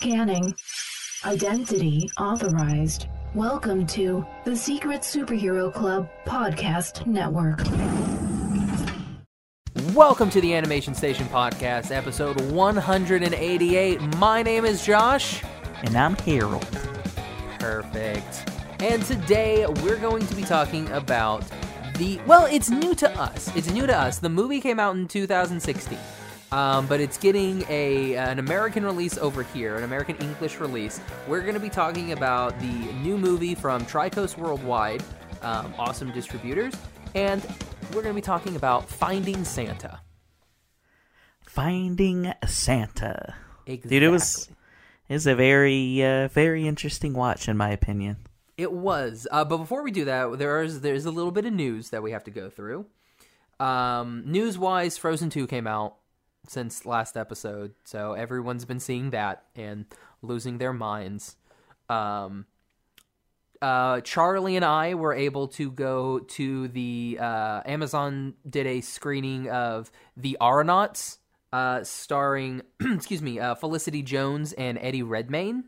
Scanning. Identity authorized. Welcome to the Secret Superhero Club Podcast Network. Welcome to the Animation Station Podcast, episode 188. My name is Josh. And I'm Harold. Perfect. And today we're going to be talking about the. Well, it's new to us. It's new to us. The movie came out in 2016. Um, but it's getting a an American release over here, an American English release. We're going to be talking about the new movie from Tricoast Worldwide, um, awesome distributors, and we're going to be talking about Finding Santa. Finding Santa. Exactly. Dude, it was it was a very uh, very interesting watch in my opinion. It was. Uh, but before we do that, there's there's a little bit of news that we have to go through. Um, news wise, Frozen Two came out since last episode, so everyone's been seeing that and losing their minds. Um, uh, Charlie and I were able to go to the uh, Amazon did a screening of the Aeronauts, uh, starring excuse me uh, Felicity Jones and Eddie Redmayne.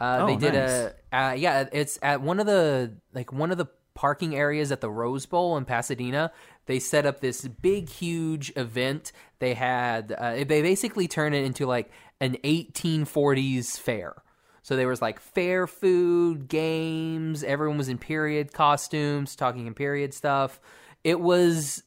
Uh, Oh, they did nice. a uh, yeah, it's at one of the like one of the parking areas at the Rose Bowl in Pasadena. They set up this big, huge event. They had uh, they basically turned it into like an 1840s fair. So there was like fair food, games. Everyone was in period costumes, talking in period stuff. It was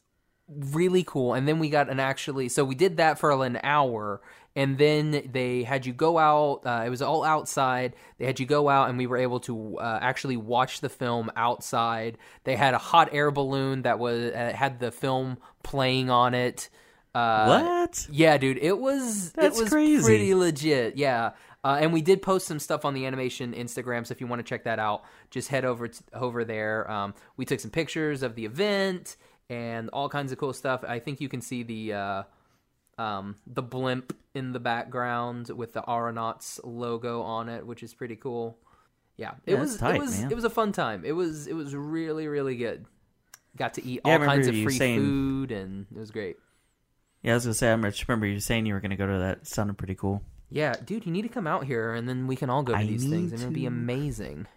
really cool. And then we got an actually, so we did that for an hour. And then they had you go out. Uh, it was all outside. They had you go out, and we were able to uh, actually watch the film outside. They had a hot air balloon that was uh, had the film playing on it. Uh, what? yeah, dude, it was That's it was crazy. pretty legit. Yeah, uh, and we did post some stuff on the animation Instagram, so if you want to check that out, just head over to, over there. Um, we took some pictures of the event and all kinds of cool stuff. I think you can see the uh, um, the blimp in the background with the Aeronauts logo on it, which is pretty cool. Yeah, it Yeah, was tight, it was man. it was a fun time. It was it was really really good. Got to eat Yeah, all kinds of free saying- food, and it was great. Yeah, I was gonna say. I just remember you saying you were gonna go to that. It sounded pretty cool. Yeah, dude, you need to come out here, and then we can all go to I these things, and it'll be amazing.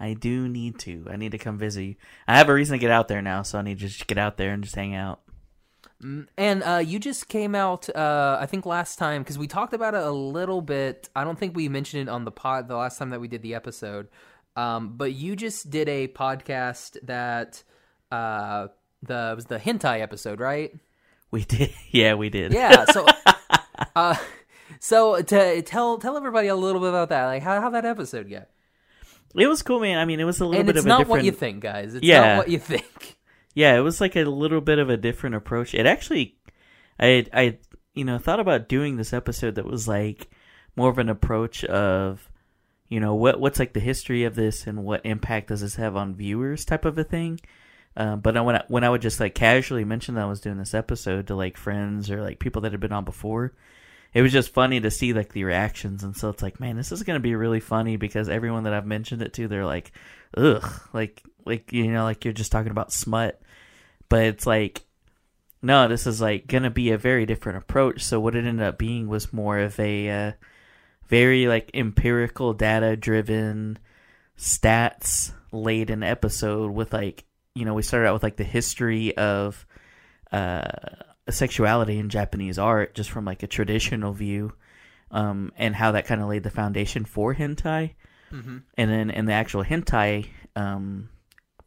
I do need to. I need to come visit you. I have a reason to get out there now, so I need to just get out there and just hang out. Mm, And uh, you just came out, uh, I think last time because we talked about it a little bit. I don't think we mentioned it on the pod the last time that we did the episode. Um, but you just did a podcast that uh, the was the hentai episode, right? We did. Yeah, we did. Yeah. So, uh, so to tell tell everybody a little bit about that, like how how that episode go. It was cool, man. I mean, it was a little And bit it's of a not different. what you think, guys. It's Yeah. not what you think. Yeah, it was like a little bit of a different approach. It actually, I, I, you know, thought about doing this episode that was like more of an approach of, you know, what what's like the history of this and what impact does this have on viewers, type of a thing. Um, but when I, when I would just like casually mention that I was doing this episode to like friends or like people that had been on before, it was just funny to see like the reactions. And so it's like, man, this is gonna be really funny because everyone that I've mentioned it to, they're like, ugh, like like you know, like you're just talking about smut but it's like no this is like gonna be a very different approach so what it ended up being was more of a uh, very like empirical data driven stats laden episode with like you know we started out with like the history of uh sexuality in japanese art just from like a traditional view um and how that kind of laid the foundation for hentai Mm-hmm. and then in the actual hentai um,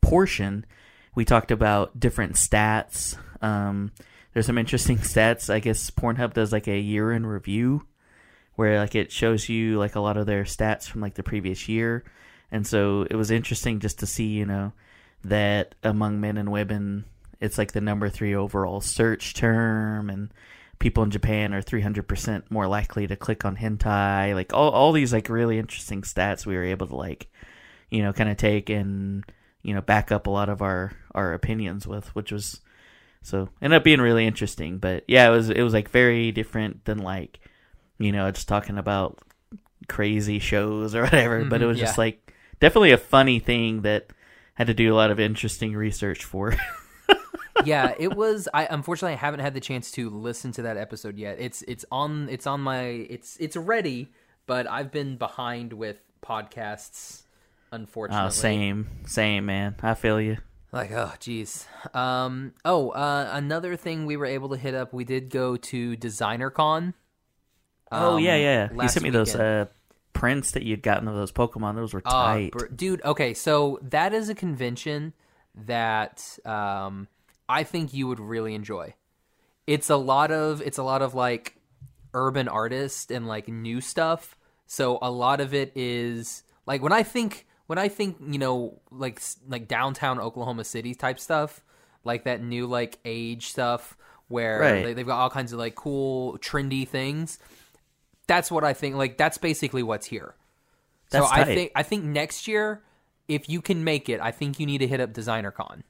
portion, we talked about different stats. Um, there's some interesting stats. I guess Pornhub does like a year in review, where like it shows you like a lot of their stats from like the previous year, and so it was interesting just to see you know that among men and women, it's like the number three overall search term and people in Japan are 300% more likely to click on hentai. Like all, all these like really interesting stats we were able to like, you know, kind of take and, you know, back up a lot of our, our opinions with, which was, so ended up being really interesting. But yeah, it was, it was like very different than like, you know, just talking about crazy shows or whatever. but it Mhm, was yeah. just like definitely a funny thing that had to do a lot of interesting research for. yeah, it was. I unfortunately I haven't had the chance to listen to that episode yet. It's it's on it's on my it's it's ready, but I've been behind with podcasts. Unfortunately, Oh, same, same, man. I feel you. Like, oh, jeez. Um, oh, uh, another thing we were able to hit up. We did go to DesignerCon. oh um, yeah, yeah. You sent me those uh, prints that you'd gotten of those Pokemon. Those were Ah, tight. br- dude. Okay, so that is a convention that um, I think you would really enjoy. It's a lot of it's a lot of like urban artists and like new stuff. So a lot of it is like when I think when I think you know like like downtown Oklahoma City type stuff, like that new like age stuff where Right. they, they've got all kinds of like cool trendy things. That's what I think. Like that's basically what's here. That's So That's I think I think next year, if you can make it, I think you need to hit up Designer Con.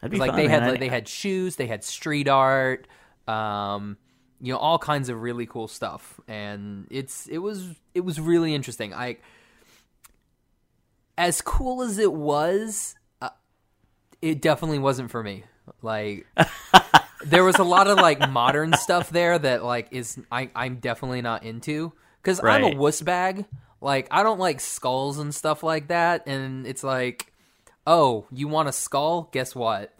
That'd be Like fun, they had like, they had shoes, they had street art, um, you know, all kinds of really cool stuff, and it's it was it was really interesting. I as cool as it was, uh, it definitely wasn't for me. Like there was a lot of like modern stuff there that like is I I'm definitely not into because I'm a Right. wuss bag. Like I don't like skulls and stuff like that, and it's like, oh, you want a skull? Guess what?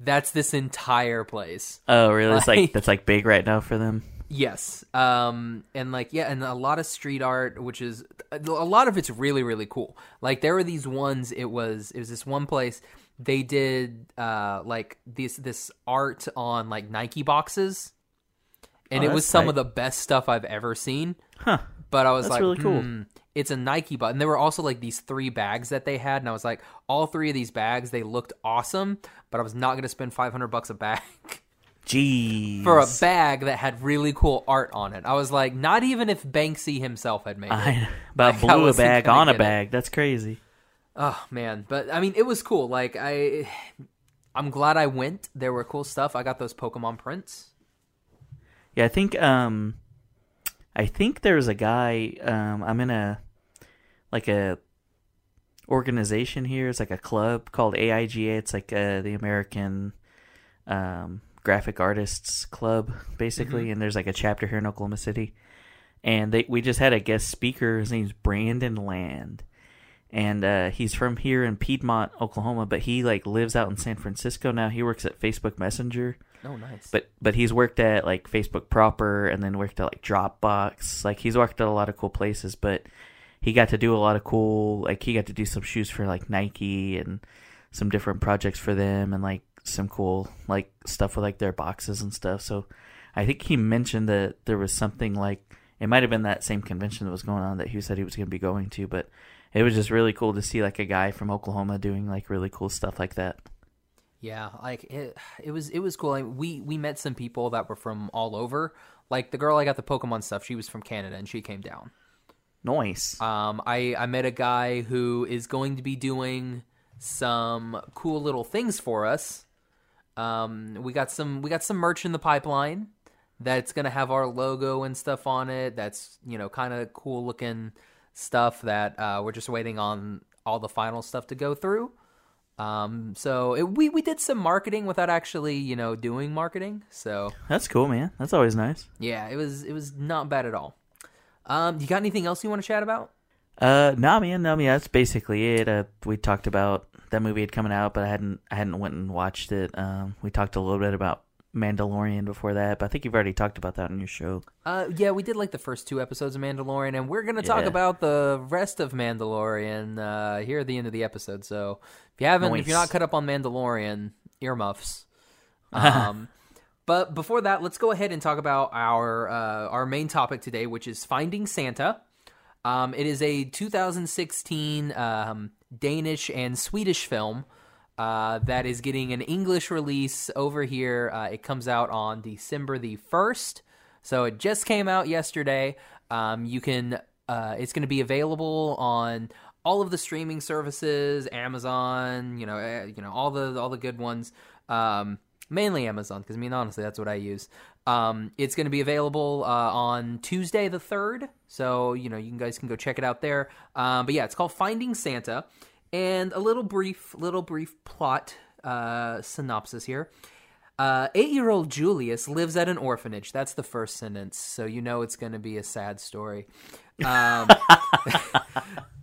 That's this entire place. oh, really? It's like- like that's like big right now for them. Yes. Um and like yeah, and a lot of street art which is a lot of it's really really cool. Like there were these ones it was it was this one place they did uh like this this art on like Nike boxes. And Oh, it was some tight. of the best stuff I've ever seen. Huh. But I was That's like, really cool. hmm, it's a Nike button. And there were also like these three bags that they had, and I was like, all three of these bags, they looked awesome, but I was not going to spend 500 bucks a bag Jeez. for a bag that had really cool art on it. I was like, not even if Banksy himself had made it. I about Like, blew a bag on a get it. bag. That's crazy. Oh man, but I mean, it was cool. Like I, I'm glad I went. There were cool stuff. I got those Pokemon prints. Yeah, I think um I think there's a guy um I'm in a like a organization here. It's like a club called AIGA. It's like uh, the American um graphic artists club basically and there's like a chapter here in Oklahoma City. And they we just had a guest speaker. His name's Brandon Land. And uh, he's from here in Piedmont, Oklahoma, but he like lives out in San Francisco now. He works at Facebook Messenger Oh, nice. but but he's worked at like Facebook proper and then worked at like Dropbox. Like he's worked at a lot of cool places, but he got to do a lot of cool like he got to do some shoes for like Nike and some different projects for them and like some cool like stuff with like their boxes and stuff. So I think he mentioned that there was something like it might have been that same convention that was going on that he said he was going to be going to, but it was just really cool to see like a guy from Oklahoma doing like really cool stuff like that. Yeah, like it, it was it was cool. We we met some people that were from all over. Like the girl I got the Pokemon stuff, she was from Canada and she came down. Nice. Um, I I met a guy who is going to be doing some cool little things for us. Um, we got some we got some merch in the pipeline that's gonna have our logo and stuff on it. That's you know kind of cool looking stuff that uh, we're just waiting on all the final stuff to go through. Um, so it, we we did some marketing without actually you know doing marketing. So That's cool, man. That's always nice. yeah, it was it was not bad at all. Um, you got anything else you want to chat about? Uh, no, man, no, man. That's basically it. Uh, we talked about that movie had coming out, but I hadn't, I hadn't went and watched it. Um, we talked a little bit about Mandalorian before that, but I think you've already talked about that on your show. Uh, yeah, we did like the first two episodes of Mandalorian, and we're gonna talk Yeah. about the rest of Mandalorian uh, here at the end of the episode. So if you haven't, if you're not caught up on Mandalorian, earmuffs. Um, but before that, let's go ahead and talk about our uh, our main topic today, which is Finding Santa. Um, it is a 2016 um, Danish and Swedish film uh, that is getting an English release over here. Uh, it comes out on December the 1st. So it just came out yesterday. Um, you can, uh, it's going to be available on all of the streaming services, Amazon, you know, eh, you know, all the all the good ones. Um, mainly Amazon, because I mean, honestly, that's what I use. Um, it's going to be available uh, on Tuesday the third, so you know you guys can go check it out there. Um, but yeah, it's called Finding Santa, and a little brief, little brief plot uh, synopsis here. Uh, eight-year-old Julius lives at an orphanage. That's the first sentence, so you know it's going to be a sad story. Um,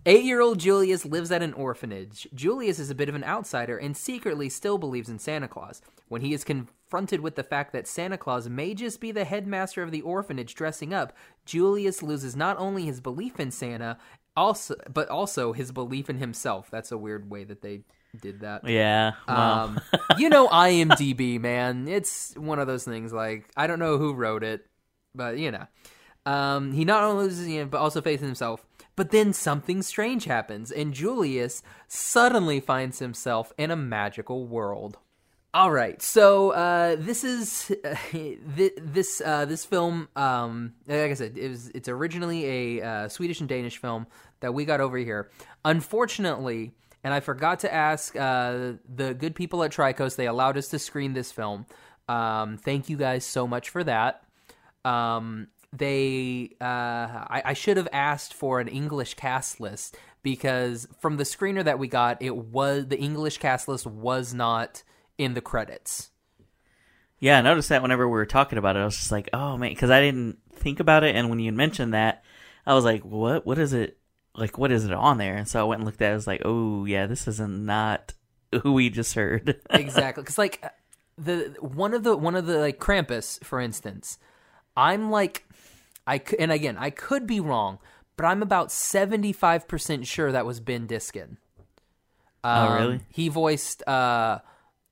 Eight year old Julius lives at an orphanage. Julius is a bit of an outsider and secretly still believes in Santa Claus. When he is confronted with the fact that Santa Claus may just be the headmaster of the orphanage dressing up, Julius loses not only his belief in Santa, also but also his belief in himself. That's a weird way that they did that. Yeah. Well, Um, you know IMDb, man. It's one of those things. Like I don't know who wrote it, but you know, um, he not only loses, you but also faith in himself. But then something strange happens, and Julius suddenly finds himself in a magical world. All right, so uh, this is uh, thi- this uh, this film. Um, like I said, it was it's originally a uh, Swedish and Danish film that we got over here. Unfortunately, and I forgot to ask uh, the good people at Tricoast. They allowed us to screen this film. Um, thank you guys so much for that. Um, they uh, I, I should have asked for an English cast list because from the screener that we got, it was the English cast list was not in the credits. yeah, I noticed that whenever we were talking about it, I was just like, oh man, because I didn't think about it, and when you mentioned that, I was like, what? What is it? Like, what is it on there? And so I went and looked at it. I was like, oh yeah, this isn't not who we just heard. exactly because like the one of the one of the like Krampus for instance I'm like I c- and again I could be wrong but I'm about 75% sure that was Ben Diskin. Oh, really? he voiced uh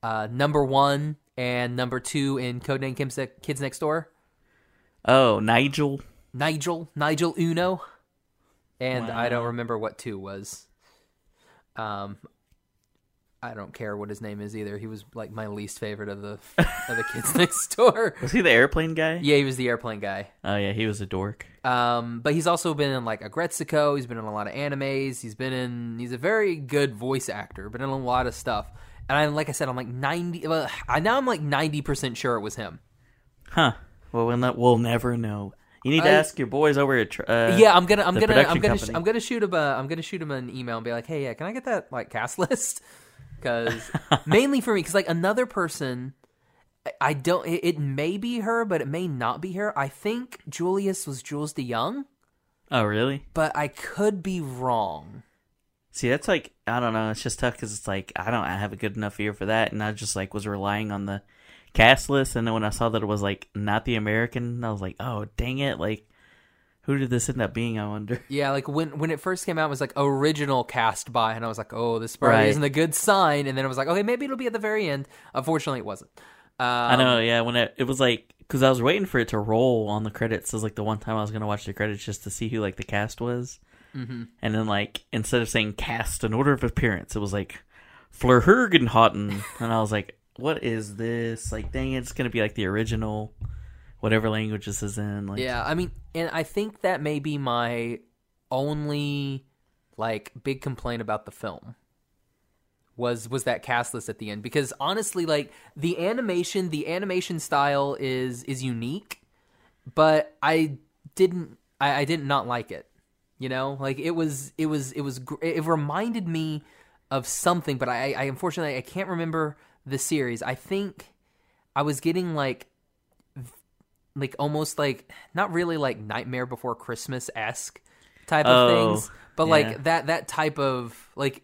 uh number 1 and number 2 in Codename Kids, Kids Next Door. Oh, Nigel. Nigel Nigel Uno. And I don't remember what 2 was. Um I don't care what his name is either. He was like my least favorite of the of the kids next door. Was he the airplane guy? Yeah, he was the airplane guy. Oh yeah, he was a dork. Um, but he's also been in like Aggretsuko. He's been in a lot of animes. He's been in. He's a very good voice actor. Been in a lot of stuff. And I, like I said, I'm like ninety. Well, I now I'm like ninety percent sure it was him. Huh. Well, we'll, not, we'll never know. You need to I- ask your boys over at. Uh, yeah, I'm gonna, I'm gonna, I'm gonna, sh- I'm gonna shoot him. A, I'm gonna shoot him an email and be like, hey, yeah, can I get that like cast list? Because mainly for me, because like another person. I- I don't. It, it may be her, but it may not be her. I think Julius was Jules DeYoung, Oh really? but I could be wrong. See, that's like I don't know. It's just tough because it's like I don't have a good enough ear for that, and I just like was relying on the cast list, and then when I saw that it was like not the American, I was like, oh dang it! Like, who did this end up being? I wonder. Yeah, like when when it first came out, it was like original cast by, and I was like, oh, this probably Right. isn't a good sign. And then it was like, okay, maybe it'll be at the very end. Unfortunately, it wasn't. Um, I know, yeah. When it, it was like because I was waiting for it to roll on the credits. It was like the one time I was gonna watch the credits just to see who like the cast was, Mm-hmm. and then like instead of saying cast in order of appearance, it was like Flurhergenhotten, and I was like, what is this? Like, dang, it, it's gonna be like the original, whatever language this is in. Like, Yeah, I mean, and I think that may be my only like big complaint about the film was was that cast list at the end because honestly like the animation the animation style is is unique but i didn't i, I did not like it you know like it was it was it was it reminded me of something but i i unfortunately i can't remember the series i think i was getting like like almost like not really like Nightmare Before Christmas esque type of Oh, things, but yeah. like that that type of like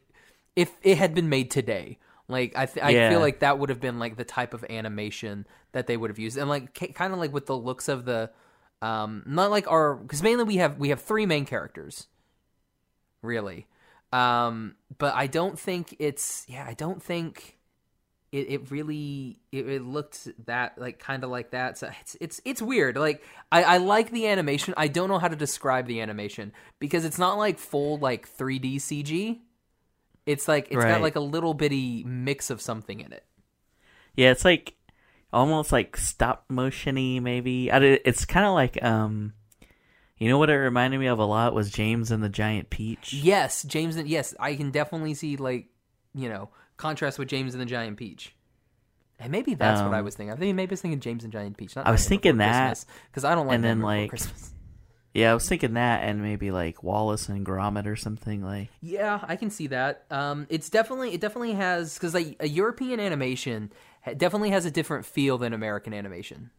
if it had been made today, like I th- I Yeah. feel like that would have been like the type of animation that they would have used, and like kind of like with the looks of the um not like our because mainly we have we have three main characters, really, um but I don't think it's yeah I don't think it, it really it, it looked that like kind of like that. So it's it's it's weird. Like I, I like the animation. I don't know how to describe the animation because it's not like full like 3d cg it's like it's got like a little bitty mix of something in it. Yeah, it's like almost like stop motiony, maybe. I it's kind of like um, you know what it reminded me of a lot was James and the Giant Peach. yes james and yes i can definitely see like you know contrast with james and the giant peach and maybe that's what i Um, was thinking i think maybe i was thinking james and giant peach not I was thinking that, because i don't like and then, like, christmas Yeah, I was thinking that, and maybe like Wallace and Gromit or something like. Yeah, I can see that. Um, it's definitely it definitely has because like a European animation definitely has a different feel than American animation,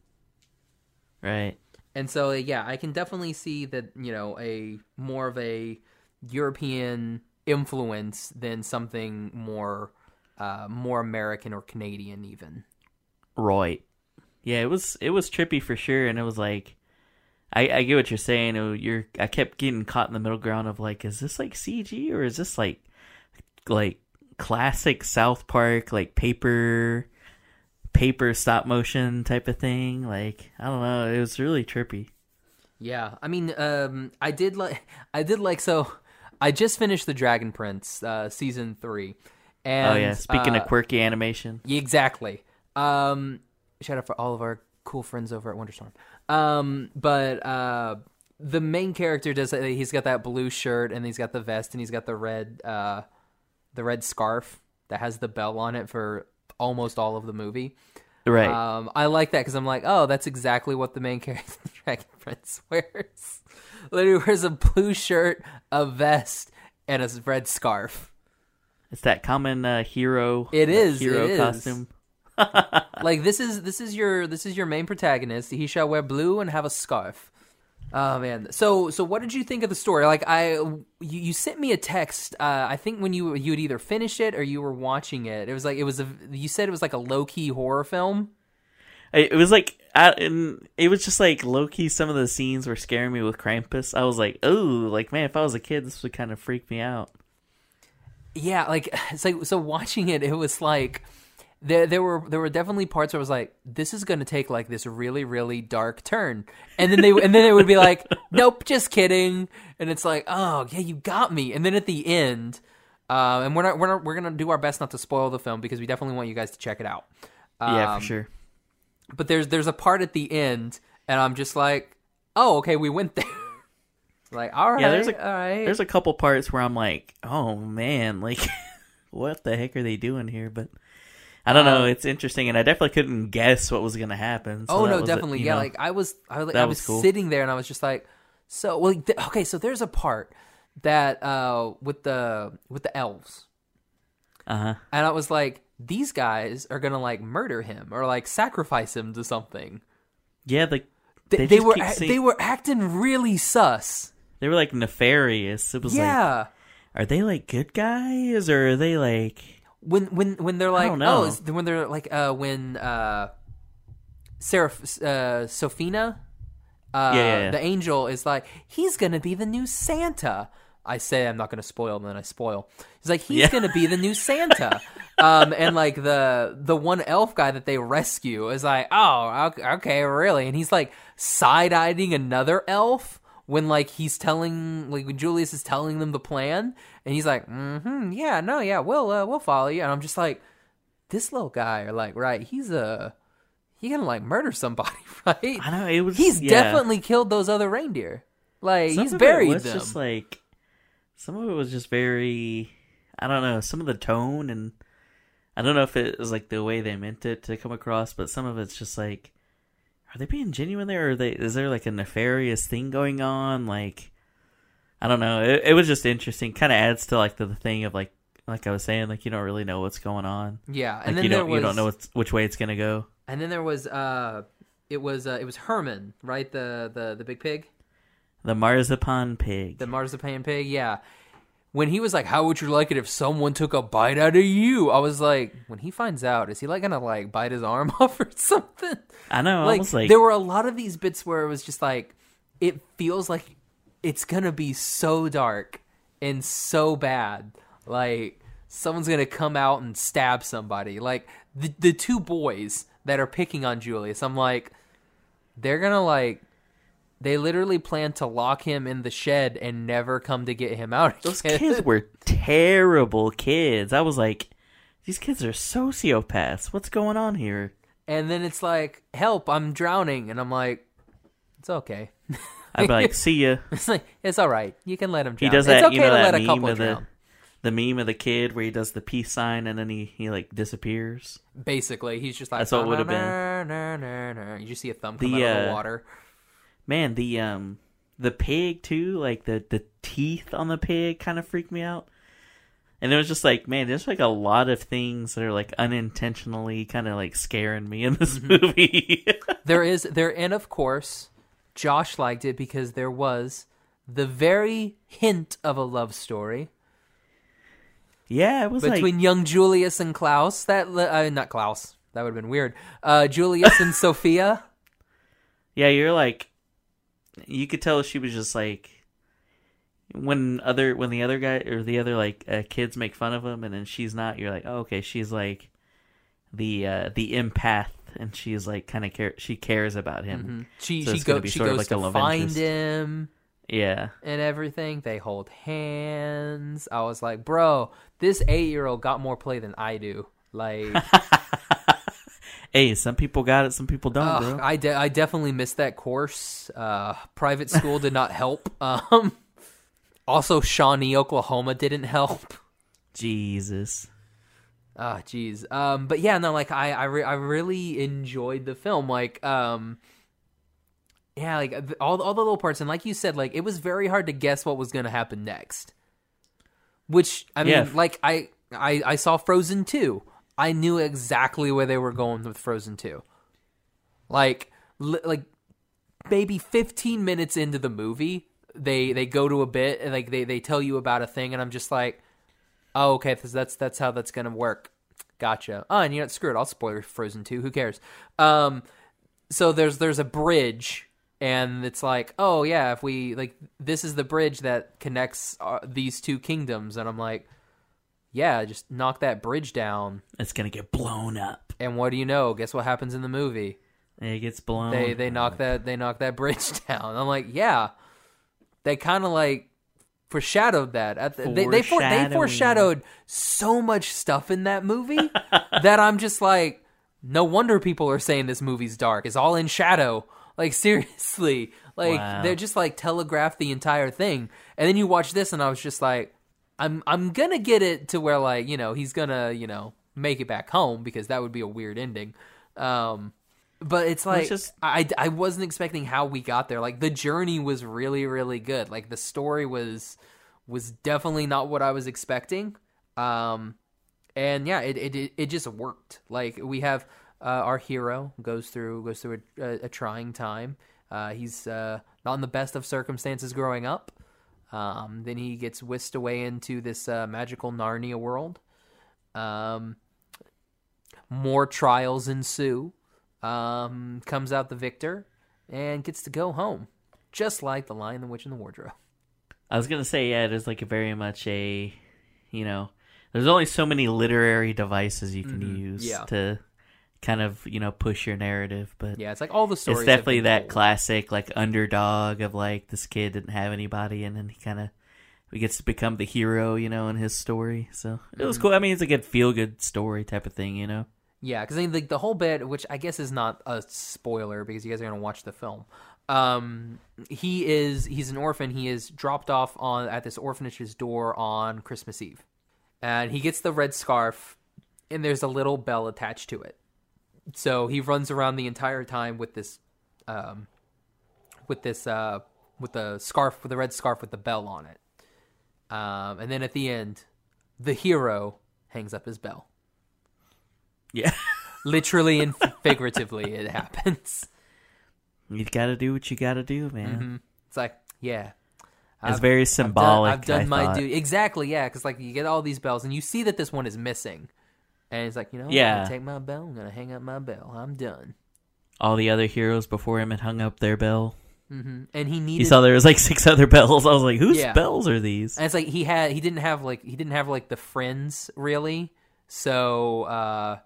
Right. And so yeah, I can definitely see that you know a more of a European influence than something more uh, more American or Canadian even. Right. Yeah, it was it was trippy for sure, and it was like, I, I get what you're saying. It, you're I kept getting caught in the middle ground of like, is this like CG or is this like like classic South Park like paper paper stop motion type of thing? Like I don't know. It was really trippy. Yeah, I mean, um, I did like I did like so. I just finished the Dragon Prince uh, season three. And, oh yeah, speaking uh, of quirky animation, Exactly. Um, shout out for all of our cool friends over at Wonderstorm. Um, but uh, the main character does. He's got that blue shirt and he's got the vest and he's got the red, uh, the red scarf that has the bell on it for almost all of the movie. right? Um, I like that because I'm like, oh, that's exactly what the main character, the Dragon Prince, wears. Literally wears a blue shirt, a vest, and a red scarf. It's that common uh, hero. It is, hero it is. costume. like this is this is your this is your main protagonist. He shall wear blue and have a scarf. Oh man. So so what did you think of the story? Like I you, you sent me a text. Uh, I think when you you had either finished it or you were watching it. It was like it was a you said it was like a low key horror film. It it was like, I, and it was just like low key. Some of the scenes were scaring me with Krampus. I was like, oh, like man, if I was a kid, this would kind of freak me out. Yeah, like so so watching it, it was like there there were there were definitely parts where I was like, this is going to take like this really really dark turn, and then they and then it would be like, nope, just kidding, and it's like, oh yeah, you got me, and then at the end, uh, and we're not we're not, we're gonna do our best not to spoil the film because we definitely want you guys to check it out. yeah, Um, for sure. But there's there's a part at the end, and I'm just like, oh okay, we went there. like all right, Yeah, there's a- all right. There's a couple parts where I'm like, oh man, like what the heck are they doing here? But I don't know. Um, It's interesting, and I definitely couldn't guess what was gonna happen. so oh no, was a- definitely. yeah, know, like I was, I, was- that I was was cool. sitting there and I was just like, so well, th- okay. So there's a part that uh with the with the elves, uh-huh. and I was like, these guys are gonna like murder him or like sacrifice him to something. Yeah, like They, They they, were saying- they were acting really sus. They were like nefarious. It was like, Yeah. are they like good guys or are they like? when when when they're like oh is- when they're like uh when uh Sarah uh Sophina uh Yeah, yeah, yeah. the angel is like he's gonna be the new Santa. I say I'm not gonna spoil, and then I spoil. He's like he's gonna be the new Santa. um and like the the one elf guy that they rescue is like oh ok- okay really, and he's like side eyeing another elf. When like he's telling like when Julius is telling them the plan, and he's like, "Mm-hmm, yeah, no, yeah, we'll uh, we'll follow you," and I'm just like, this little guy, or like, right, he's a he gonna like murder somebody, right? I know it was. He's yeah. definitely killed those other reindeer. Like Some he's of it buried was them. Just like some of it was just very. I don't know. Some of the tone and I don't know if it was like the way they meant it to come across, but some of it's just like, are they being genuine there? Or are they? Is there like a nefarious thing going on? Like, I don't know. It, it was just interesting. Kind of adds to like the, the thing of like, like I was saying, like you don't really know what's going on. yeah, Like and then you there don't was you don't know which way it's gonna go. and then there was uh, it was uh, it was Herman, right? The the the big pig, The marzipan pig. the marzipan pig. Yeah. When he was like, "How would you like it if someone took a bite out of you?" I was like, when he finds out, is he like gonna like bite his arm off or something? I know. like, almost like there were a lot of these bits where it was just like it feels like it's gonna be so dark and so bad like someone's gonna come out and stab somebody like the, the two boys that are picking on julius i'm like they're gonna like they literally plan to lock him in the shed and never come to get him out Those again. kids were terrible kids. I was like, these kids are sociopaths. What's going on here? and then it's like help i'm drowning and i'm like it's okay I'd be like, see ya. It's like it's all right. You can let him drown. He does it's that, okay you know, to that let a meme couple of the drown. the meme of the kid where he does the peace sign and then he, he like disappears. Basically, he's just like That's what it would've been. You just see a thumb come The, out of the water. Man, the um the pig too, like the the teeth on the pig kind of freaked me out. And it was just like, man, there's like a lot of things that are like unintentionally kind of like scaring me in this Mm-hmm. movie. There is there, and of course, Josh liked it because there was the very hint of a love story Yeah, it was between like young Julius and Klaus. That uh, not Klaus. That would have been weird. Uh, Julius and Sophia. yeah, you're like you could tell she was just like when other when the other guy or the other like uh, kids make fun of him and then she's not you're like oh, okay she's like the uh the empath and she's like kind of care she cares about him She So she be she sort of goes like a to find interest. him yeah and everything. They hold hands. I was like, bro, this eight year old got more play than I do. Like, hey some people got it some people don't bro I de- I definitely missed that course. Uh, private school did not help. Um, also, Shawnee, Oklahoma, didn't help. jesus Ah, jeez. Um, but yeah, no, like I, I, re- I really enjoyed the film. Like, um, yeah, like all, all the little parts, and like you said, like it was very hard to guess what was going to happen next. Which I mean, Yeah. like I, I, I saw Frozen two. I knew exactly where they were going with Frozen two. Like, li- like maybe 15 minutes into the movie, they they go to a bit and like they they tell you about a thing, and I'm just like. Oh, okay. That's that's, that's how that's gonna work. Gotcha. Oh, and you know, screw it. I'll spoil Frozen two. Who cares? Um, so there's there's a bridge, and it's like, oh yeah, if we like, this is the bridge that connects uh, these two kingdoms, and I'm like, yeah, just knock that bridge down, it's gonna get blown up and what do you know? Guess what happens in the movie? it gets blown They they knock that they knock that bridge down. I'm like, yeah, they kind of like foreshadowed that. At the, they they, for, they foreshadowed so much stuff in that movie that I'm just like, no wonder people are saying this movie's dark. It's all in shadow. Like seriously, like Wow. they're just like telegraphed the entire thing. And then you watch this, and I was just like, I'm I'm gonna get it to where like you know he's gonna you know make it back home because that would be a weird ending. Um, but it's like just- I I wasn't expecting how we got there. Like the journey was really really good. Like the story was was definitely not what I was expecting. Um, and yeah, it it it- it just worked. Like we have uh, our hero goes through goes through a, a, a trying time. Uh, he's uh, not in the best of circumstances growing up. Um, then he gets whisked away into this uh, magical Narnia world. Um, more trials ensue. Um, comes out the victor and gets to go home, just like the Lion, the Witch, and the Wardrobe. I was gonna say, yeah, it is like a very much a, you know, there's only so many literary devices you can use Mm-hmm. yeah. to kind of you know push your narrative, but Yeah, it's like all the stories. it's definitely that told. classic like underdog of like this kid didn't have anybody, and then he kind of he gets to become the hero, you know, in his story. So it Mm-hmm. was cool. I mean, it's a good feel good story type of thing, you know. Yeah, because I mean, the, the whole bit, which I guess is not a spoiler because you guys are gonna watch the film. Um, he is he's an orphan. He is dropped off on at this orphanage's door on Christmas Eve, and he gets the red scarf, and there's a little bell attached to it. So he runs around the entire time with this, um, with this uh, with the scarf with the red scarf with the bell on it. Um, and then at the end, the hero hangs up his bell Yeah, literally and figuratively it happens you got to do what you got to do, man. it's like yeah It's I've- very I've done- symbolic. i've done, my duty exactly yeah because like you get all these bells and you see that this one is missing and he's like you know what? i'm gonna take my bell i'm gonna hang up my bell i'm done All the other heroes before him had hung up their bell. hmm and he needed You saw there was like six other bells. I was like, whose Yeah. bells are these? and it's like he had he didn't have like he didn't have like the friends really so uh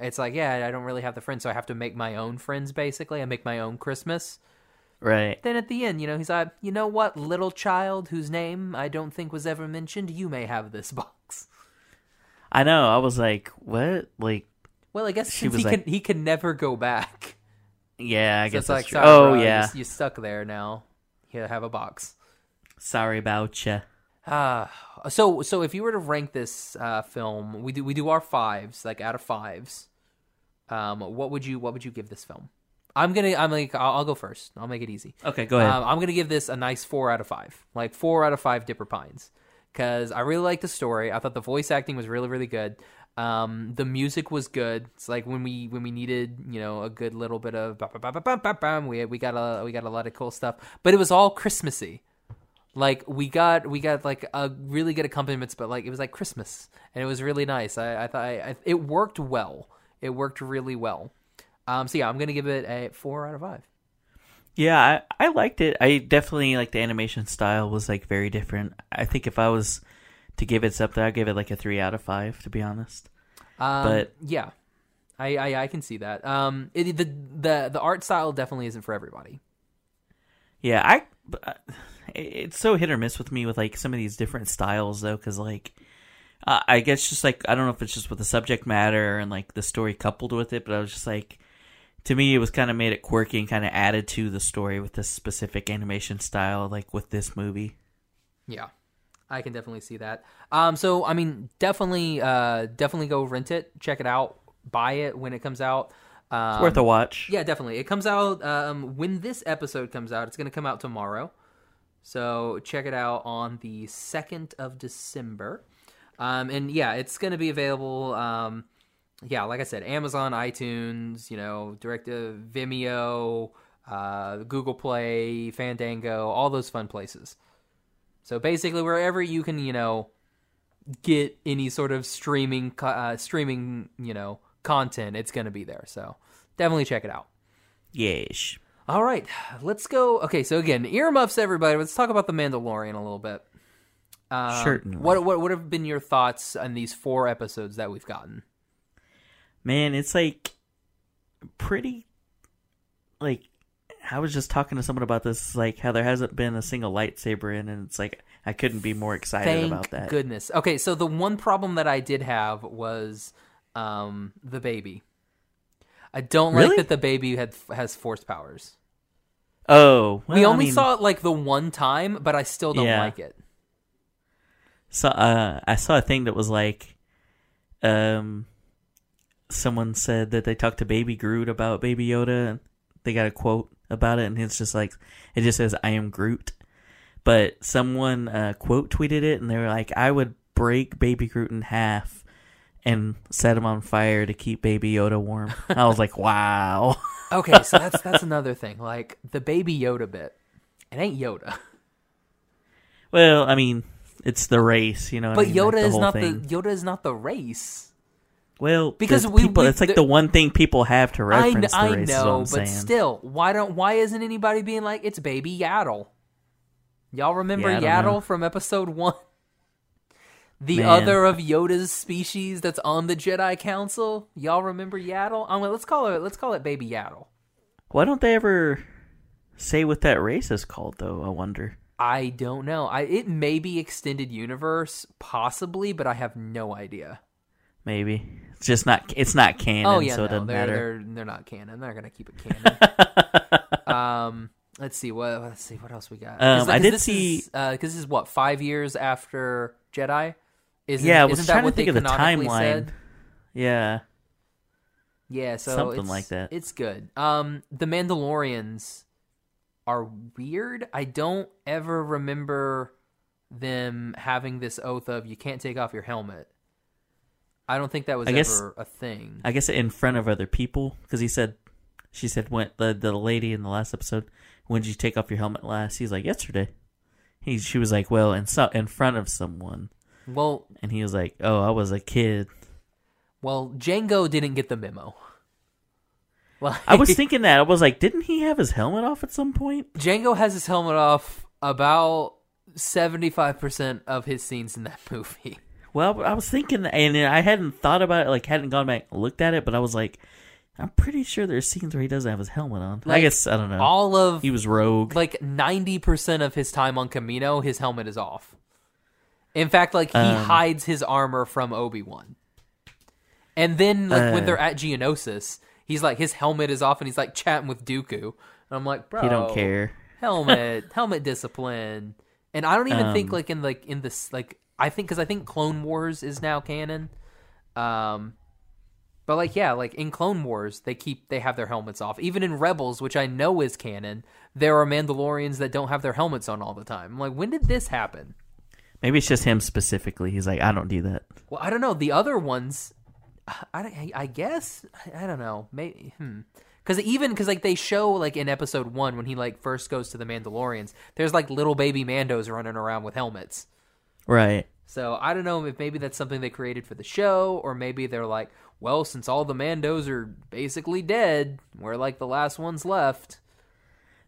it's like yeah i don't really have the friends so i have to make my own friends basically i make my own christmas Right. Then at the end, you know, he's like, you know what, little child whose name I don't think was ever mentioned, you may have this box. I know. I was like, what? Like, Well, I guess She since was he like- can he can never go back. yeah, I So guess that's like, true. sorry, oh bro, yeah. you, you stuck there now. Here, have a box. Sorry about you. Ah, so so if you were to rank this uh, film, we do we do our fives, like out of fives. Um, what would you what would you give this film? I'm gonna I'm like I'll, I'll go first. I'll make it easy. Okay, go ahead. Um, I'm gonna give this a nice four out of five, like four out of five Dipper Pines, because I really like the story. I thought the voice acting was really really good. Um, the music was good. It's like when we when we needed you know a good little bit of bam, bam, bam, we we got a we got a lot of cool stuff. But it was all Christmassy. Like we got we got like a really good accompaniments, but like it was like Christmas, and it was really nice. I, I thought I, I, it worked well. It worked really well. Um, so yeah, I'm gonna give it a four out of five. Yeah, I, I liked it. I definitely like the animation style was like very different. I think if I was to give it something, I'd give it like a three out of five, to be honest. Um, But- yeah, I, I I can see that. Um, it, the the the art style definitely isn't for everybody. Yeah, I. uh, It's so hit or miss with me with like some of these different styles though, because like, uh, I guess just like I don't know if it's just with the subject matter and like the story coupled with it, but I was just like, to me, it was kind of made it quirky and kind of added to the story with this specific animation style, like with this movie. Yeah, I can definitely see that. Um, so I mean, definitely, uh, definitely go rent it, check it out, buy it when it comes out. Um, It's worth a watch. Yeah, definitely. It comes out um, when this episode comes out. It's going to come out tomorrow. So check it out on the 2nd of December. Um, and yeah, it's going to be available. Um, yeah, like I said, Amazon, iTunes, you know, direct to Vimeo, uh, Google Play, Fandango, all those fun places. So basically, wherever you can, you know, get any sort of streaming, uh, streaming, you know, content, it's going to be there. So definitely check it out. Yes. All right, let's go. Okay, so again, earmuffs, everybody. Let's talk about the Mandalorian a little bit. Um, Certainly. What what what have been your thoughts on these four episodes that we've gotten? Man, it's like pretty. Like, I was just talking to someone about this, like how there hasn't been a single lightsaber in, and it's like I couldn't be more excited Thank about that. goodness. Okay, so the one problem that I did have was um, the baby. I don't like that the baby had has force powers. Oh, we well, I only mean, saw it like the one time, but I still don't Yeah. like it. So, uh, I saw a thing that was like, um, someone said that they talked to Baby Groot about Baby Yoda, and they got a quote about it, and it's just like, it just says, "I am Groot," but someone uh, quote tweeted it, and they were like, "I would break Baby Groot in half." And set him on fire to keep Baby Yoda warm. I was like, "Wow." Okay, so that's that's another thing. Like the baby Yoda bit, it ain't Yoda. well, I mean, it's the race, you know. what But I mean? Yoda the is not thing. the Yoda is not the race. Well, Because we- people, we- it's like the- the one thing people have to reference I race. is know, but saying. still, why don't why isn't anybody being like it's Baby Yaddle? Y'all remember Yeah, Yaddle know. from Episode One? The Man. other of Yoda's species that's on the Jedi Council. Y'all remember Yaddle? I'm like, let's call it let's call it Baby Yaddle. Why don't they ever say what that race is called, though? I wonder. I don't know. I it may be extended universe, possibly, but I have no idea. Maybe it's just not. It's not canon, oh yeah, so it no, doesn't they're matter. they're they're not canon. They're gonna keep it canon. um, let's see what let's see what else we got. Um, like, I did see- is, uh, because this is what five years after Jedi. Isn't, yeah, I was isn't trying to think of the timeline. said? Yeah, Yeah, so Something it's- like that. It's good. Um, the Mandalorians are weird. I don't ever remember them having this oath of you can't take off your helmet. I don't think that was I guess- ever a thing. I guess in front of other people because he said, she said when the the lady in the last episode, when did you take off your helmet last? He's like yesterday. He she was like, well, in so, in front of someone, Well, and he was like, oh, I was a kid. well, Jango didn't get the memo. Like, I was thinking that I was like, didn't he have his helmet off at some point? Jango has his helmet off about seventy-five percent of his scenes in that movie. Well, I was thinking, and I hadn't thought about it, like hadn't gone back and looked at it, but I was like, I'm pretty sure there's scenes where he doesn't have his helmet on. I guess I don't know. All of he was rogue. like 90% of his time on Kamino, his helmet is off. In fact, like he Um, hides his armor from Obi-Wan. And then like when Uh. they're at Geonosis, he's like his helmet is off and he's like chatting with Dooku. And I'm like, bro, he don't care. Helmet, helmet discipline. And I don't even think Um, like in like in this like I think cuz I think Clone Wars is now canon. Um but like yeah, like in Clone Wars, they keep they have their helmets off. Even in Rebels, which I know is canon, there are Mandalorians that don't have their helmets on all the time. I'm like, when did this happen? Maybe it's just him specifically. He's like, I don't do that. Well, I don't know. The other ones, I, I guess I don't know. Maybe hmm. Because even because like they show like in episode one when he like first goes to the Mandalorians, there's like little baby Mandos running around with helmets. Right. So I don't know if maybe that's something they created for the show, or maybe they're like, well, since all the Mandos are basically dead, we're like the last ones left.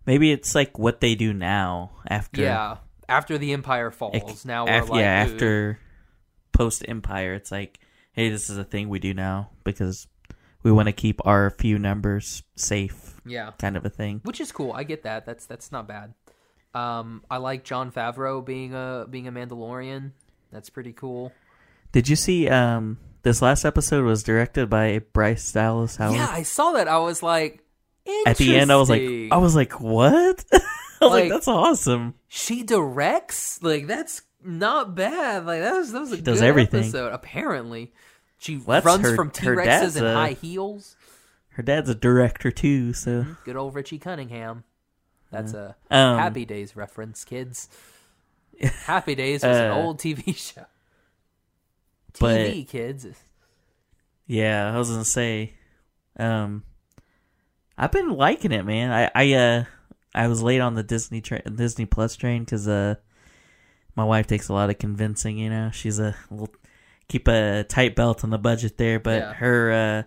Maybe it's like what they do now after. Yeah, after the Empire falls, Like, now we're af- like, yeah, "Ooh." after post Empire, it's like, hey, this is a thing we do now because we want to keep our few numbers safe, yeah, kind of a thing. which is cool. I get that. That's that's not bad. Um, I like Jon Favreau being a being a Mandalorian. That's pretty cool. Did you see? Um, this last episode was directed by Bryce Dallas Howard. Yeah, I saw that. I was like, At the end, I was like. I was like, what? I was like, Like- that's awesome. she directs. Like that's not bad. Like that was that was a She does good everything. episode. Apparently, she Well, runs her- from T Rexes in high heels. Her dad's a director too, so Good old Richie Cunningham. That's a Um, Happy Days reference, kids. Happy Days was an Uh, old TV show. but- TV kids. Yeah, I was gonna say, um, I've been liking it, man. I I uh I was late on the Disney train, Disney Plus train because uh my wife takes a lot of convincing. You know, she's a little, keep a tight belt on the budget there, but Yeah. her uh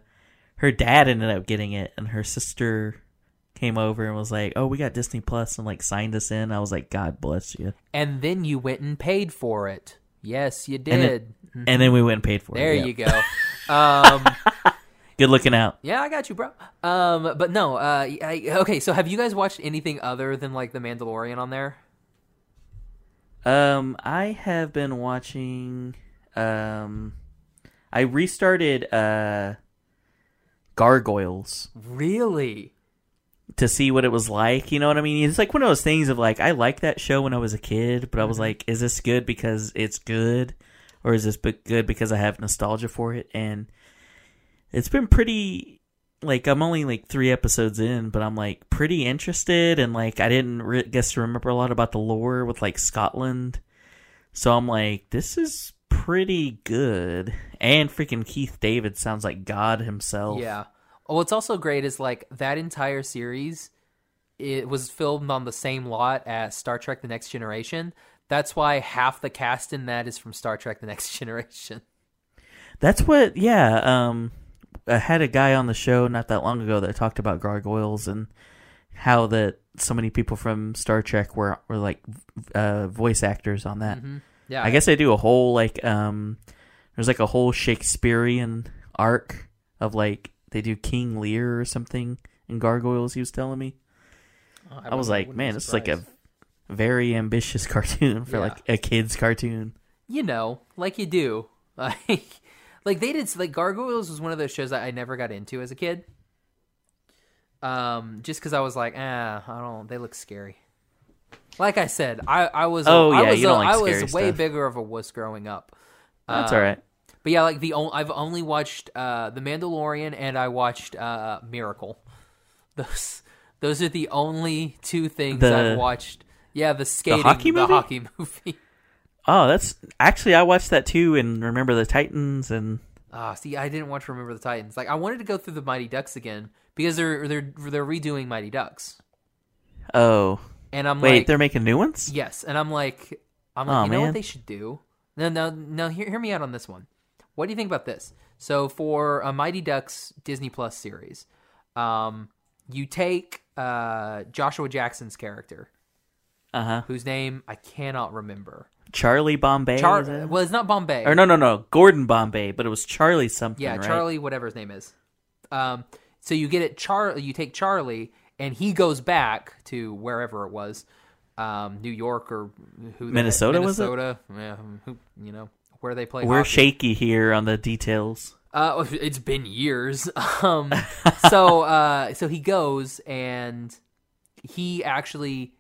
her dad ended up getting it, and her sister came over and was like, "Oh, we got Disney Plus," and like signed us in. I was like, "God bless you." And then you went and paid for it. Yes, you And did. it- And then we went and paid for there it. There you go. Um, Good looking out. yeah, I got you, bro. Um, but no. Uh, I, okay. So, have you guys watched anything other than like The Mandalorian on there? Um, I have been watching. Um, I restarted uh, Gargoyles Really? To see what it was like. You know what I mean? It's like one of those things of like I liked that show when I was a kid, but I was mm-hmm. like, is this good because it's good, or is this good because I have nostalgia for it? And it's been pretty. Like I'm only like three episodes in, but I'm like pretty interested, and like I didn't re- guess to remember a lot about the lore with like Scotland, so I'm like, this is pretty good. And freaking Keith David sounds like God himself. Yeah. What's also great is like that entire series. It was filmed on the same lot as Star Trek: The Next Generation. That's why half the cast in that is from Star Trek: The Next Generation. That's what, yeah. Um, I had a guy on the show not that long ago that talked about gargoyles and how that so many people from Star Trek were were like uh, voice actors on that. hmm Yeah, I guess they do a whole like um, there's like a whole Shakespearean arc of like they do King Lear or something in gargoyles. He was telling me. Oh, I, was like, man, it's like a very ambitious cartoon for Yeah. like a kids cartoon. you know, like you do. Like, like they did. Like Gargoyles was one of those shows that I never got into as a kid. Um, just because I was like, ah, I don't. They look scary. Like I said, I I was. Oh, I yeah, was, you don't a- like I was way stuff. bigger of a wuss growing up. That's Uh, all right. But yeah, like the only I've only watched uh, the Mandalorian and I watched uh, Miracle. Those those are the only two things The- I've watched. Yeah, the skating, hockey the movie? hockey movie. Oh, that's actually I watched that too and remember the Titans and Ah, see, I didn't watch Remember the Titans. Like, I wanted to go through the Mighty Ducks again because they're they're they're redoing Mighty Ducks, oh and I'm wait, like, they're making new ones. yes, and I'm like, I'm like, Aw, you know man. what they should do? No, no, no. Hear, hear me out on this one. What do you think about this? So for a Mighty Ducks Disney Plus series, um, you take uh, Joshua Jackson's character, Uh huh. whose name I cannot remember. Charlie Bombay. Char- it? well, it's not Bombay. or no, no, no, Gordon Bombay, but it was Charlie something. Yeah, right? Charlie, whatever his name is. Um, so you get it. Char, you take Charlie, and he goes back to wherever it was, um, New York or who? the- Minnesota, was it? Minnesota. Yeah, who? You know where they play. We're hockey. shaky here on the details. Uh, it's been years. Um, so uh, so he goes and he actually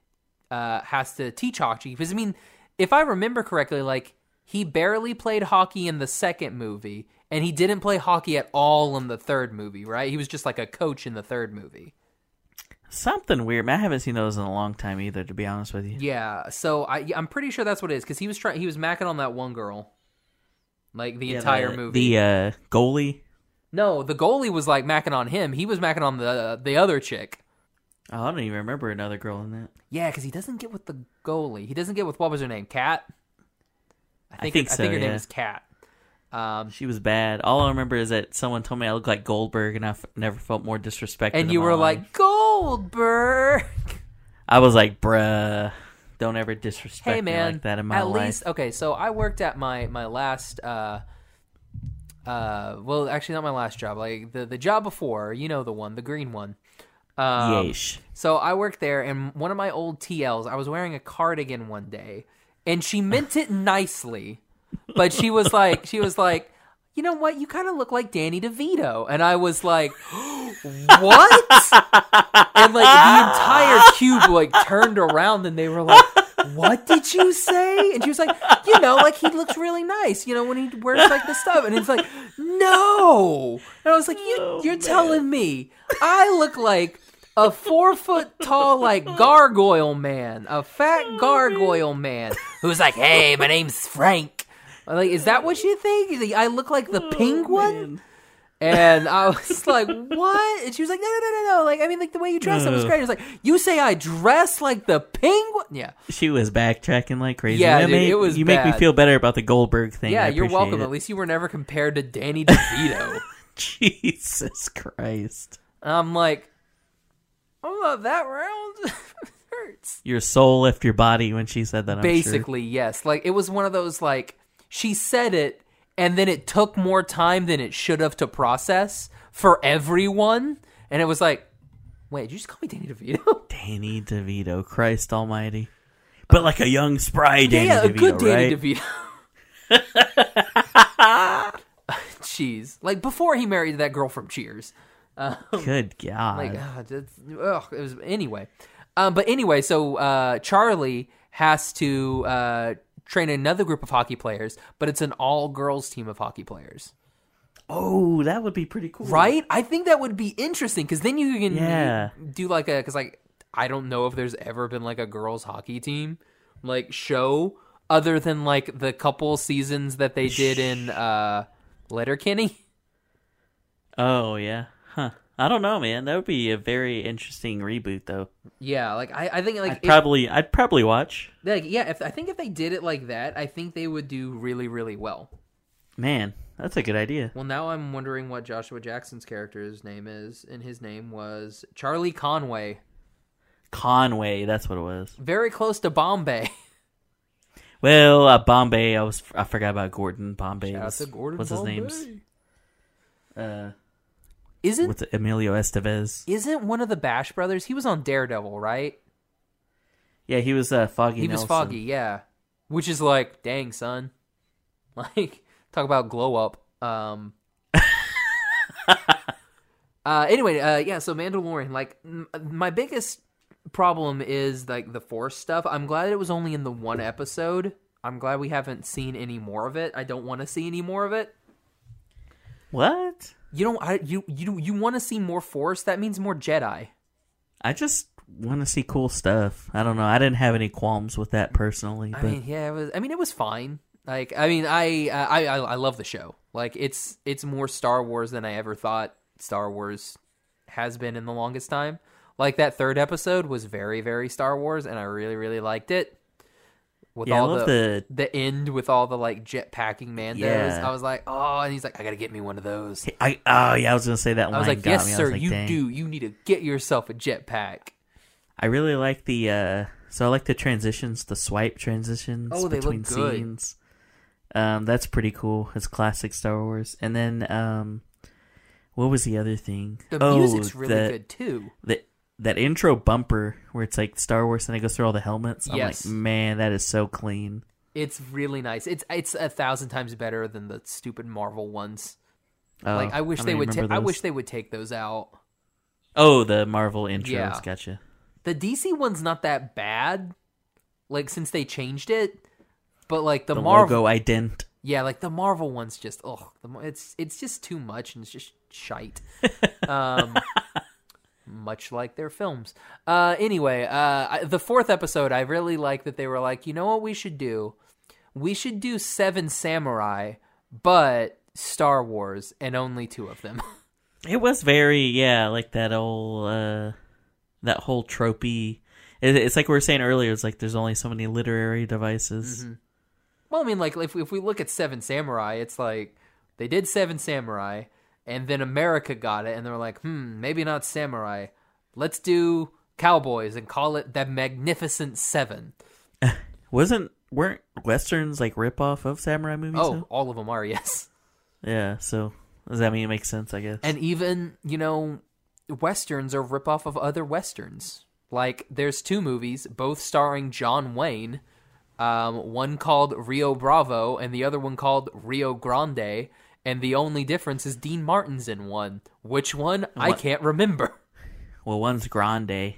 uh, has to teach hockey because I mean, if I remember correctly, like he barely played hockey in the second movie, and he didn't play hockey at all in the third movie. Right? He was just like a coach in the third movie. Something weird. Man, I haven't seen those in a long time either, to be honest with you. Yeah. So I I'm pretty sure that's what it is because he was trying. He was macking on that one girl, like the Yeah, entire the, movie. The uh, goalie. No, the goalie was like macking on him. He was macking on the the other chick. Oh, I don't even remember another girl in that. Yeah, because he doesn't get with the goalie. He doesn't get with what was her name? Cat. I think. think I so, think her name yeah. is Cat. Um, She was bad. All I remember is that someone told me I looked like Goldberg, and I f- never felt more disrespected. and you were life. like Goldberg. I was like, bruh, don't ever disrespect hey me man, like that in my life. at life. least okay. So I worked at my my last. uh uh well actually not my last job like the the job before you know the one the green one um, Yeesh. So I worked there, and one of my old TLs, I was wearing a cardigan one day, and she meant it nicely, but she was like, she was like, you know what? You kind of look like Danny DeVito, and I was like, what? and like the entire cube like turned around, and they were like. What did you say? And she was like, you know, like he looks really nice, you know, when he wears like the stuff. And it's like, no. And I was like, you, Oh, you're telling me I look like a four foot tall like gargoyle man, a fat oh, gargoyle man who's like, "Hey, my name's Frank." I'm like, is that what you think? I look like the oh, penguin, and I was like, "What?" And she was like, "No, no, no, no, no." Like, I mean, like the way you dress, that was Ugh. great. It's like, you say I dress like the penguin? Yeah, She was backtracking like crazy. Yeah, dude, made- it was You make me feel better about the Goldberg thing. yeah. I You're appreciate welcome. it. At least you were never compared to Danny DeVito. Jesus Christ. I'm like, I'm not that round. hurts. Your soul left your body when she said that. I'm sure. Basically, yes. Like it was one of those like she said it and then it took more time than it should have to process for everyone. And it was like, wait, did you just call me Danny DeVito? Danny DeVito, Christ Almighty. But like a young, spry Danny yeah, a DeVito, good Danny right? DeVito. Jeez. Like before he married that girl from Cheers. Good God. Like, ugh, it was anyway. Um, but anyway, so uh, Charlie has to uh, train another group of hockey players, but it's an all girls team of hockey players. oh, that would be pretty cool. Right? I think that would be interesting because then you can Yeah. do like a because like I don't know if there's ever been like a girls hockey team like show other than like the couple seasons that they did in uh Letterkenny. Oh, yeah. Huh. I don't know, man. That would be a very interesting reboot, though. Yeah, like I, I think like I'd if- probably, I'd probably watch. like yeah, if I think if they did it like that, I think they would do really really well. Man, that's a good idea. Well, now I'm wondering what Joshua Jackson's character's name is, and his name was Charlie Conway. Conway, that's what it was. Very close to Bombay. Well, uh, Bombay, I was, I forgot about Gordon Bombay. Shout was- Gordon What's his Bombay. name's? Uh, Isn't it, Emilio Estevez? isn't one of the Bash brothers? He was on Daredevil, right? Yeah, he was uh, Foggy. He was Foggy, yeah. Which is like, dang son, like talk about glow up. Um. uh. Anyway, uh. Yeah. So Mandalorian, like, m- my biggest problem is like the Force stuff. I'm glad it was only in the one episode. I'm glad we haven't seen any more of it. I don't want to see any more of it. What? You don't. I, you you you want to see more Force? That means more Jedi. I just want to see cool stuff. I don't know. I didn't have any qualms with that personally, I but mean, yeah, it was. I mean, it was fine. Like, I mean, I, I, I, I love the show. Like, it's, it's more Star Wars than I ever thought Star Wars has been in the longest time. Like that third episode was very, very Star Wars, and I really, really liked it. With Yeah, I all love the, the- the end with all the like jet packing Mandos, Yeah. I was like, oh, and he's like, I gotta get me one of those. I oh yeah, I was gonna say that line. I was like, yes, me. Sir, like, you dang. do. You need to get yourself a jetpack. I really like the uh so I like the transitions, the swipe transitions Oh, between scenes. Um that's pretty cool. It's classic Star Wars. And then um what was the other thing? The oh, music's really the, good too. The that intro bumper where it's like Star Wars and it goes through all the helmets. I'm Yes. like, man, that is so clean. It's really nice. It's it's a thousand times better than the stupid Marvel ones. Oh, like I wish don't they would. Ta- I wish they would take those out. Oh, the Marvel intros. Yeah. Gotcha. The DC one's not that bad. Like since they changed it, but like the, The Marvel, logo ident. yeah, like the Marvel one's just oh, it's it's just too much and it's just shite. um, much like their films. Uh, anyway, uh, I, the fourth episode, I really like that they were like, you know what we should do? We should do Seven Samurai, but Star Wars and only two of them. It was very yeah, like that old uh that whole tropey. It, it's like we were saying earlier. It's like there's only so many literary devices. Mm-hmm. well, I mean, like if if we look at Seven Samurai, it's like they did Seven Samurai, and then America got it, and they're like, hmm, maybe not samurai. Let's do cowboys and call it the Magnificent Seven. Wasn't weren't westerns like rip off of samurai movies? Oh, though? all of them are yes. yeah. So does that mean it makes sense? I guess. And even, you know, westerns are ripoff of other westerns. Like there's two movies, both starring John Wayne. Um, one called Rio Bravo and the other one called Rio Grande. And the only difference is Dean Martin's in one. Which one? I can't remember. well, one's Grande.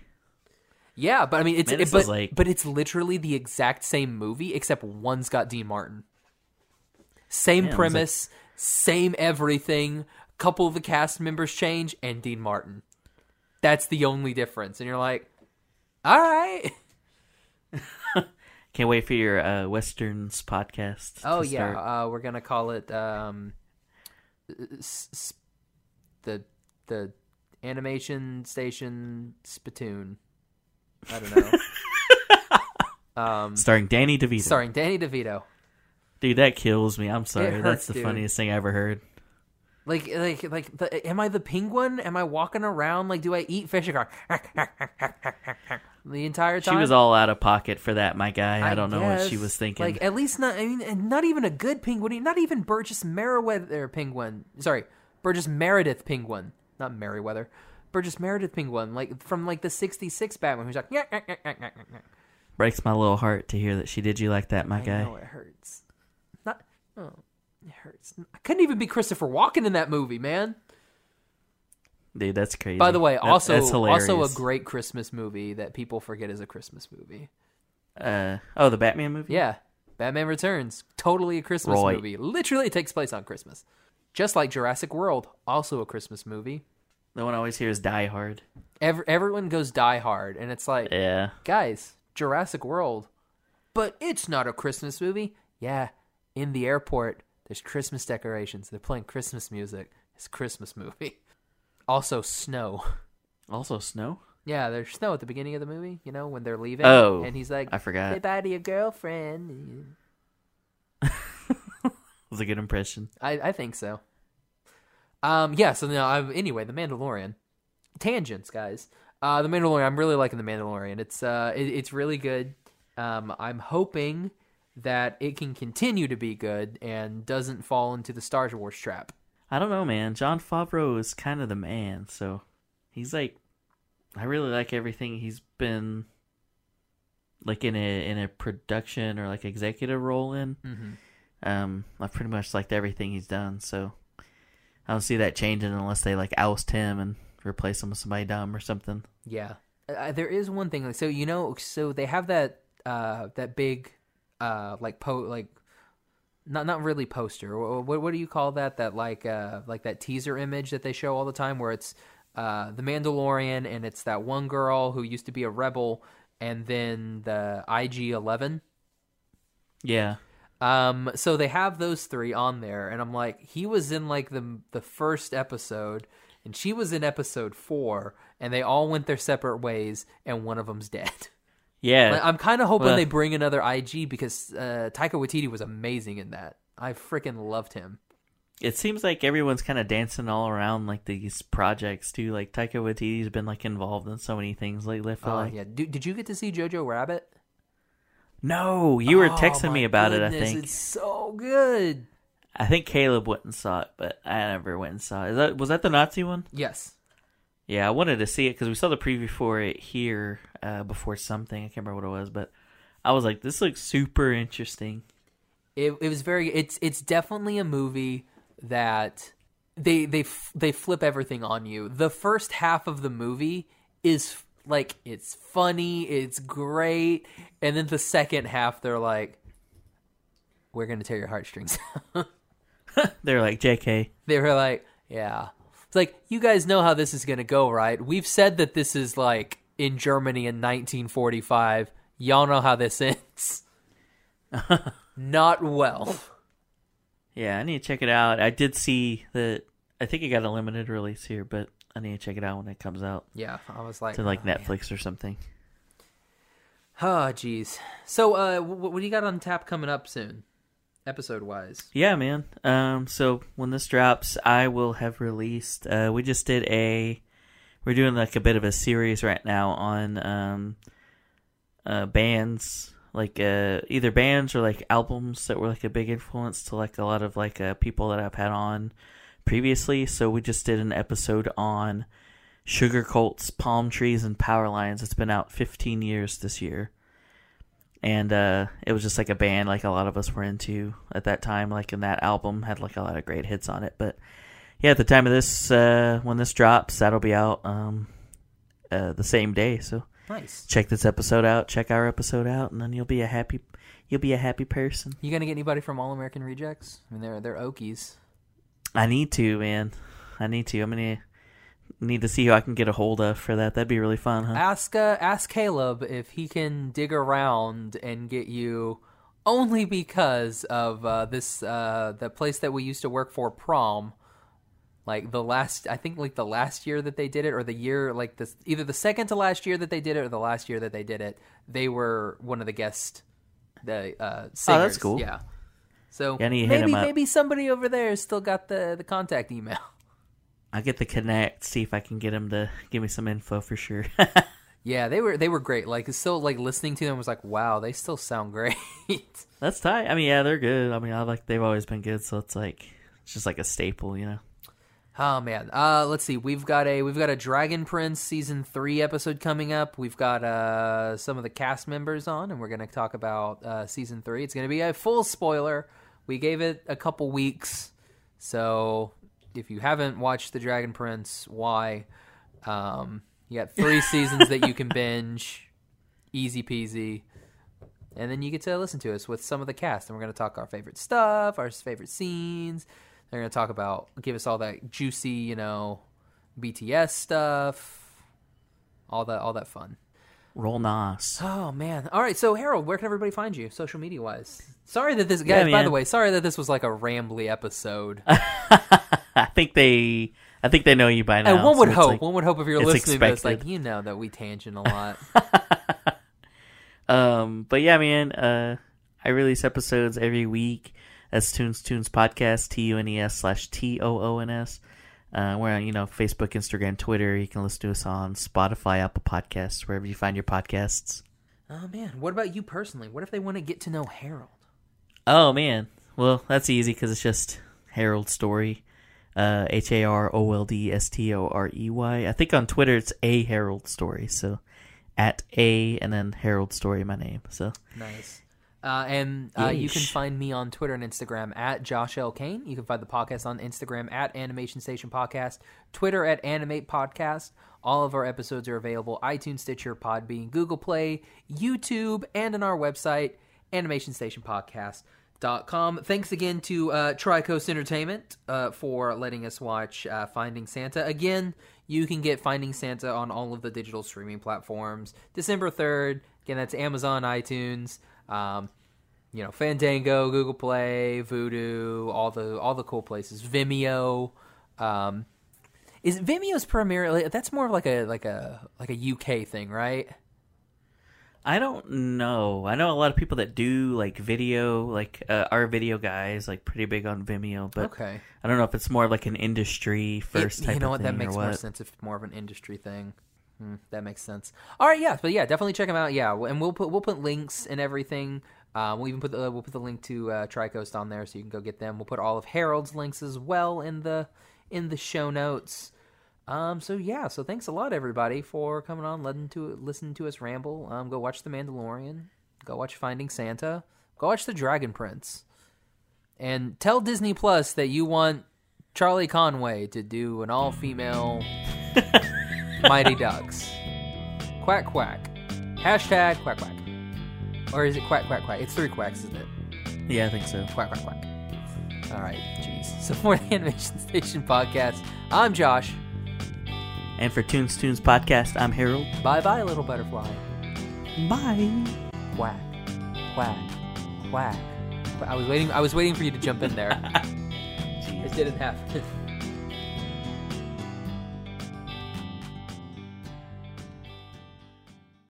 Yeah, but I mean, it's it, but, like- but it's literally the exact same movie, except one's got Dean Martin. Same was premise, same everything. Couple of the cast members change, and Dean Martin. That's the only difference, and you're like, all right. Can't wait for your uh, westerns podcast. Oh yeah, uh, we're gonna call it um, the the animation station spittoon. I don't know. um, starring Danny DeVito. starring Danny DeVito. dude, that kills me. I'm sorry. hurts, That's the dude. funniest thing I ever heard. Like, like, like, the, am I the penguin? Am I walking around? Like, do I eat fish and go the entire time? She was all out of pocket for that, my guy. I, don't know what she was thinking. Like, at least not. I mean, not even a good penguin. Not even Burgess Merriweather penguin. Sorry, Burgess Meredith penguin. Not Merriweather. Burgess Meredith penguin. Like from like the '66 Batman, who's like, yeah, yeah, yeah, yeah, yeah. Breaks my little heart to hear that she did you like that, my I guy. know it hurts. Not. Oh, it hurts. I couldn't even be Christopher Walken in that movie, man. Dude, that's crazy. By the way, That- also also a great Christmas movie that people forget is a Christmas movie. Uh, oh, the Batman movie. Yeah, Batman Returns, totally a Christmas Roy. movie. Literally, takes place on Christmas, just like Jurassic World, also a Christmas movie. The one I always hear is Die Hard. Every, everyone goes Die Hard, and it's like, Yeah. guys, Jurassic World, but it's not a Christmas movie. Yeah, in the airport, there's Christmas decorations. They're playing Christmas music. It's a Christmas movie. Also, snow. Also, Snow. Yeah, there's snow at the beginning of the movie, you know, when they're leaving. Oh, and he's like, I forgot. Say bye to your girlfriend. was a good impression. I, I think so. Um, yeah, so now, i anyway, The Mandalorian. Tangents, guys. Uh, The Mandalorian, I'm really liking The Mandalorian. It's, uh, it, it's really good. Um, I'm hoping that it can continue to be good and doesn't fall into the Star Wars trap. I don't know, man. Jon Favreau is kind of the man, so he's like, I really like everything he's been like in a in a production or like executive role in. Mm-hmm. Um, I've pretty much liked everything he's done, so I don't see that changing unless they like oust him and replace him with somebody dumb or something. Yeah, uh, there is one thing. Like, so you know, so they have that uh that big uh like po like not not really poster. What, what do you call that? That like uh like that teaser image that they show all the time, where it's uh the Mandalorian and it's that one girl who used to be a rebel, and then the IG Eleven. Yeah, Um, so they have those three on there, and I'm like, he was in like the the first episode, and she was in episode four, and they all went their separate ways, and one of them's dead. yeah. Like, I'm kind of hoping Well- they bring another IG because uh, Taika Waititi was amazing in that. I freaking loved him. it seems like everyone's kind of dancing all around like these projects too. Like Taika Waititi's been like involved in so many things lately. Oh like. yeah, did, did you get to see Jojo Rabbit? No, you were Oh, texting me about it. I think. it's so good. I think Caleb went and saw it, but I never went and saw it. Is that was that the Nazi one? Yes. Yeah, I wanted to see it because we saw the preview for it here uh, before something. I can't remember what it was, but I was like, "This looks super interesting." it, it was very it's it's definitely a movie that they they f- they flip everything on you the first half of the movie is like it's funny it's great and then the second half they're like we're gonna tear your heartstrings They're like, "JK." they were like yeah it's like you guys know how this is gonna go right we've said that this is like in germany in 1945 y'all know how this ends not well Yeah, I need to check it out. I did see that. I think it got a limited release here, but I need to check it out when it comes out Yeah, I was like to like oh, man. Netflix or something. Oh, jeez. So, uh, what do you got on tap coming up soon, episode wise? Yeah, man. Um, so when this drops, I will have released. Uh, we just did a. We're doing like a bit of a series right now on um, uh, bands, like uh, either bands or like albums that were like a big influence to like a lot of like uh, people that I've had on previously. So we just did an episode on Sugarcult's, Palm Trees, and Power Lines. It's been out 15 years this year and uh, it was just like a band like a lot of us were into at that time. Like, in that album had like a lot of great hits on it. But yeah, at the time of this, uh, when this drops, that'll be out um, uh, the same day. So Nice. check this episode out, check our episode out, and then you'll be a happy, you'll be a happy person. You gonna get anybody from All American Rejects? I mean, they're they're Okies. I need to, man. I need to. I'm gonna need to see who I can get a hold of for that. That'd be really fun, huh? Ask uh, ask Caleb if he can dig around and get you only because of uh, this uh, the place that we used to work for prom. Like the last, I think like the last year that they did it, or the year like this, either the second to last year that they did it, or the last year that they did it. They were one of the guest, the uh, singers. Oh, that's cool. Yeah. So Yeah, I need to hit maybe maybe somebody over there still got the the contact email. I'll get the connect, see if I can get him to give me some info for sure. Yeah, they were they were great. Like still like listening to them was like, wow, they still sound great. That's tight. I mean, yeah, they're good. I mean, I like they've always been good, so it's like it's just like a staple, you know. oh man. Uh let's see. We've got a we've got a Dragon Prince season 3 episode coming up. We've got uh some of the cast members on and we're going to talk about uh season 3. It's going to be a full spoiler. We gave it a couple weeks. So, if you haven't watched The Dragon Prince, why um you got 3 seasons that you can binge. Easy peasy. And then you get to listen to us with some of the cast, and we're going to talk our favorite stuff, our favorite scenes. They're going to talk about, give us all that juicy, you know, BTS stuff, all that, all that fun. Roll Nas. Oh man! All right, so Harold, where can everybody find you, social media wise? Sorry that this, Yeah, guys. by the way, sorry that this was like a rambly episode. I think they, I think they know you by now. and one would so hope, like- one would hope if you're listening to this, like you know that we tangent a lot. um, but yeah, man. Uh, I release episodes every week. That's Tunes Toons Podcast. T U N E S slash T O O N S. Uh, we're on you know Facebook, Instagram, Twitter. You can listen to us on Spotify, Apple Podcasts, wherever you find your podcasts. oh man, what about you personally? What if they want to get to know Harold? Oh man, well that's easy because it's just Harold Storey, H A R O L D S T O R E Y. I think on Twitter it's a Harold Storey, so at a and then Harold Storey, my name. So Nice. Uh, and uh, you can find me on Twitter and Instagram at Josh L. Kane. You can find the podcast on Instagram at Animation Station Podcast, Twitter at Animate Podcast. All of our episodes are available iTunes, Stitcher, Podbean, Google Play, YouTube, and on our website, animationstationpodcast.com. Thanks again to uh, Tricoast Entertainment uh, for letting us watch uh, Finding Santa. Again, you can get Finding Santa on all of the digital streaming platforms. December 3rd. Again, that's Amazon, iTunes, um, you know, Fandango, Google Play, Vudu, all the all the cool places. Vimeo. Um, is Vimeo's primarily that's more of like a like a like a UK thing, right? I don't know. I know a lot of people that do like video, like uh, our video guys, like pretty big on Vimeo, but Okay. I don't know if it's more like an industry first It- type you know what? That makes or more what. sense if it's more of an industry thing. Hmm, that makes sense. All right, yeah, but yeah, definitely check them out. Yeah, and we'll put we'll put links and everything. Uh, we'll even put the we'll put the link to uh, Tricoast on there, so you can go get them. We'll put all of Harold's links as well in the in the show notes. Um, so yeah, so thanks a lot everybody for coming on, letting to listen to us ramble. Um, go watch The Mandalorian. Go watch Finding Santa. Go watch The Dragon Prince. And tell Disney Plus that you want Charlie Conway to do an all female Mighty Ducks. Quack quack. Hashtag quack quack. Or is it quack quack quack? It's three quacks, isn't it? Yeah, I think so. Quack quack quack. Alright, jeez. So for the Animation Station podcast, I'm Josh. And for Tunes Toons Podcast, I'm Harold. Bye bye, little butterfly. Bye. Quack. Quack. Quack. I was waiting. I was waiting for you to jump in there. Jeez. it didn't happen.